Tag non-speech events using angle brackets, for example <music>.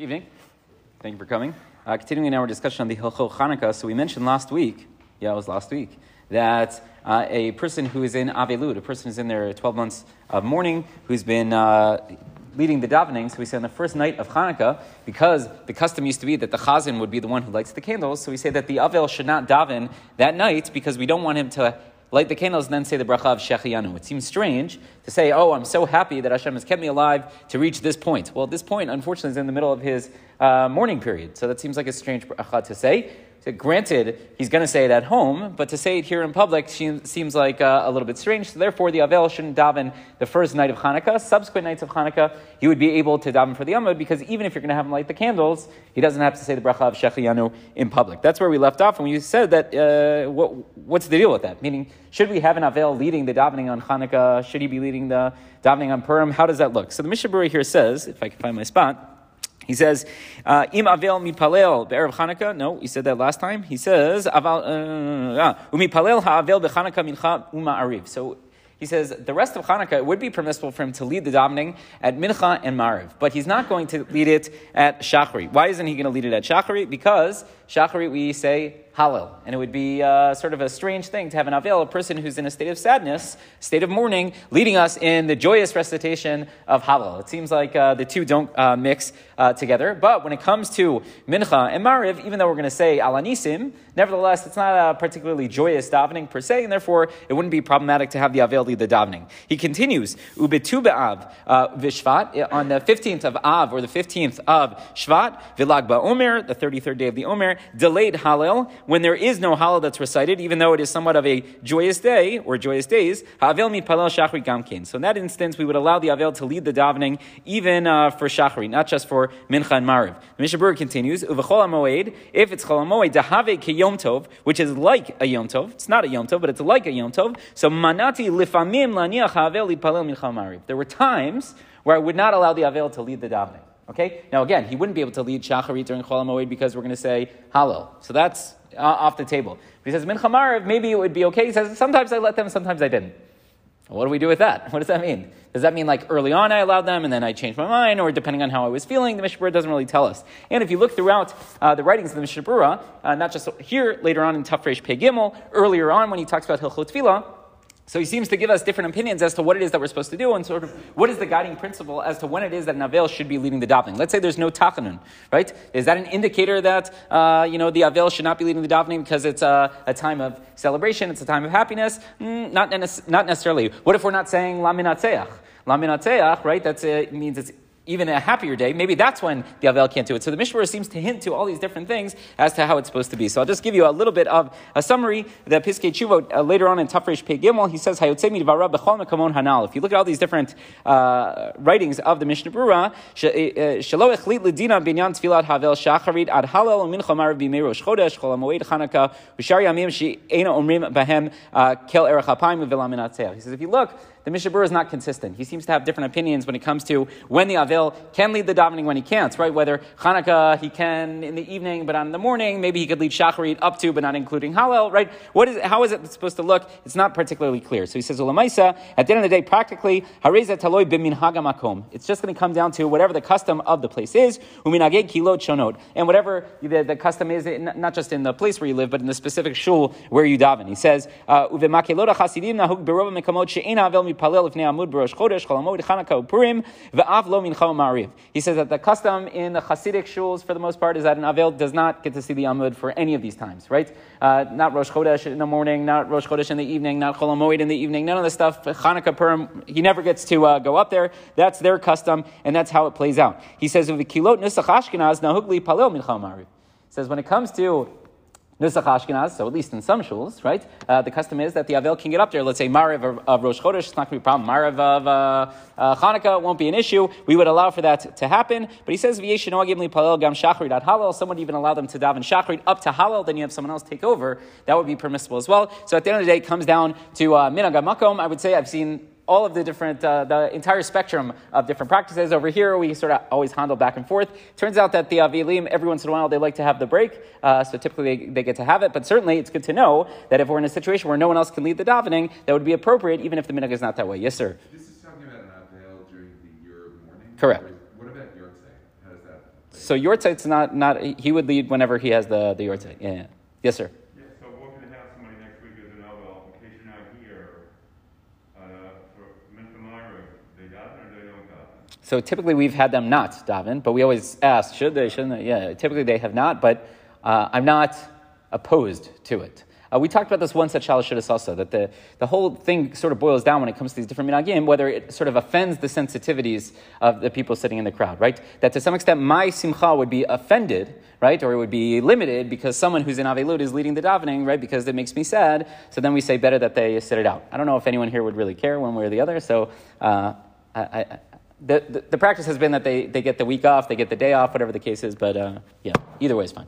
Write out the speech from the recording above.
Evening. Thank you for coming. Uh, continuing our discussion on the Hilchot Chanukah, so we mentioned last week, yeah, it was last week, that uh, a person who is in Avelut, a person who's in their 12 months of mourning, who's been uh, leading the davening, so we say on the first night of Hanukkah, because the custom used to be that the chazan would be the one who lights the candles, so we say that the Avel should not daven that night because we don't want him to light the candles and then say the bracha of Shechiyanu. It seems strange to say, oh, I'm so happy that Hashem has kept me alive to reach this point. Well, at this point, unfortunately, is in the middle of his uh, mourning period. So that seems like a strange bracha to say. So granted, he's going to say it at home, but to say it here in public seems like uh, a little bit strange. So therefore, the Avel shouldn't daven the first night of Hanukkah. Subsequent nights of Hanukkah, he would be able to daven for the Amud because even if you're going to have him light the candles, he doesn't have to say the bracha of Shechiyanu in public. That's where we left off, and we said that uh, what, what's the deal with that? Meaning, should we have an Avel leading the davening on Hanukkah? Should he be leading the davening on Purim? How does that look? So the Mishnah Berurah here says, if I can find my spot. He says, uh, "Im avel mipalel be'erev Chanukah." No, he said that last time. He says, "Aval uh, umipalel ha'avel beChanukah mincha uma'ariv." So he says the rest of Hanukkah it would be permissible for him to lead the davening at Mincha and Mariv, but he's not going to lead it at Shachri. Why isn't he going to lead it at Shachri? Because Shachri we say Hallel. And it would be uh, sort of a strange thing to have an Avel, a person who's in a state of sadness, state of mourning, leading us in the joyous recitation of Hallel. It seems like uh, the two don't uh, mix uh, together. But when it comes to Mincha and Mariv, even though we're going to say Alanisim, nevertheless, it's not a particularly joyous davening per se, and therefore it wouldn't be problematic to have the Avel lead the davening. He continues, Ubetu Be'av uh, Vishvat, on the 15th of Av, or the 15th of Shvat, Vilag Ba'omer, the 33rd day of the Omer, delayed Hallel, when there is no Hallel that's recited, even though it is somewhat of a joyous day or joyous days, Ha'avel mitpalel shachri gamkin. So in that instance, we would allow the Avel to lead the davening even uh, for shachri, not just for mincha and mariv. The Mishnah Berurah continues, if it's chol moed dahave ke yom tov, which is like a yom tov. It's not a yom tov, but it's like a yom tov. So manati lifamim laniach ha'avel litpalel mincha mariv. There were times where I would not allow the Avel to lead the davening. Okay? Now again, he wouldn't be able to lead Shacharit during Chol HaMoed because we're going to say Hallel. So that's uh, off the table. But he says, Mincha maybe it would be okay. He says, sometimes I let them, sometimes I didn't. What do we do with that? <laughs> What does that mean? Does that mean like early on I allowed them and then I changed my mind, or depending on how I was feeling? The Mishnah Berurah doesn't really tell us. And if you look throughout uh, the writings of the Mishnah uh, not just here, later on in Taf Reish Pei Gimel, earlier on when he talks about Hilchot Tefillah, so he seems to give us different opinions as to what it is that we're supposed to do and sort of what is the guiding principle as to when it is that Navel should be leading the davening. Let's say there's no tachanun, right? Is that an indicator that, uh, you know, the Avel should not be leading the davening because it's a, a time of celebration, it's a time of happiness? Mm, not, not necessarily. What if we're not saying laminatzeach? Laminatzeach, right? That uh, means it's even a happier day, maybe that's when the Avel can't do it. So the Mishnah seems to hint to all these different things as to how it's supposed to be. So I'll just give you a little bit of a summary. The Piskei Teshuvot, uh, later on in Taf Reish Pei Gimel, he says, hanal. If you look at all these different uh, writings of the Mishnah binyan tfilat havel shacharit ad bahem uh. He says, if you look, the Mishnah Berurah is not consistent. He seems to have different opinions when it comes to when the Avil can lead the davening, when he can't, right? Whether Hanukkah he can in the evening, but in the morning. Maybe he could lead Shacharit up to, but not including Hallel, right? What is, how is it supposed to look? It's not particularly clear. So he says, Ulamaisa, at the end of the day, practically, Hareza Taloi bimin hagamakom. It's just going to come down to whatever the custom of the place is, uminageg kilot shonot. And whatever the, the custom is, not just in the place where you live, but in the specific shul where you daven. He says, uh, chasidim nahug berova mekamot she'ena avel He says that the custom in the Hasidic shuls, for the most part, is that an avel does not get to see the amud for any of these times, right? Uh, not Rosh Chodesh in the morning, not Rosh Chodesh in the evening, not Chol HaMoed in the evening, none of the stuff. Chanukah Purim, he never gets to uh, go up there. That's their custom, and that's how it plays out. He says. Says when it comes to Nusach Ashkenaz, so at least in some shuls, right? Uh, the custom is that the Avel can get up there. Let's say Mariv of, Rosh Chodesh, it's not going to be a problem. Mariv of uh, uh, Hanukkah won't be an issue. We would allow for that to happen. But he says, Gam at Halal. Someone even allow them to daven Shachrit up to Halal, then you have someone else take over. That would be permissible as well. So at the end of the day, it comes down to uh, Minagamakom. I would say I've seen all of the different, uh, the entire spectrum of different practices. Over here, we sort of always handle back and forth. Turns out that the Avilim, every once in a while, they like to have the break, uh, so typically they, they, get to have it. But certainly, it's good to know that if we're in a situation where no one else can lead the davening, that would be appropriate, even if the minhag is not that way. Yes, sir. This is talking about an Avel during the year morning? Correct. What about Yortzei? How does that? so yortzeit's not, not, he would lead whenever he has the, the yortzeit. Yeah, yeah. Yes, sir. Yeah, so we're gonna have somebody next week as another application out here, uh, for Mr. Myra, they got it or they don't got it? So typically we've had them not daven, but we always ask, should they, shouldn't they? Yeah, typically they have not, but uh, I'm not opposed to it. Uh, we talked about this once at Shalashidus also, that the, the whole thing sort of boils down when it comes to these different minagim, whether it sort of offends the sensitivities of the people sitting in the crowd, right? That to some extent my simcha would be offended, right? Or it would be limited because someone who's in Avelut is leading the davening, right? Because it makes me sad. So then we say better that they sit it out. I don't know if anyone here would really care one way or the other, so uh, I, I, the, the, practice has been that they, they get the week off, they get the day off, whatever the case is, but uh, yeah, either way is fine.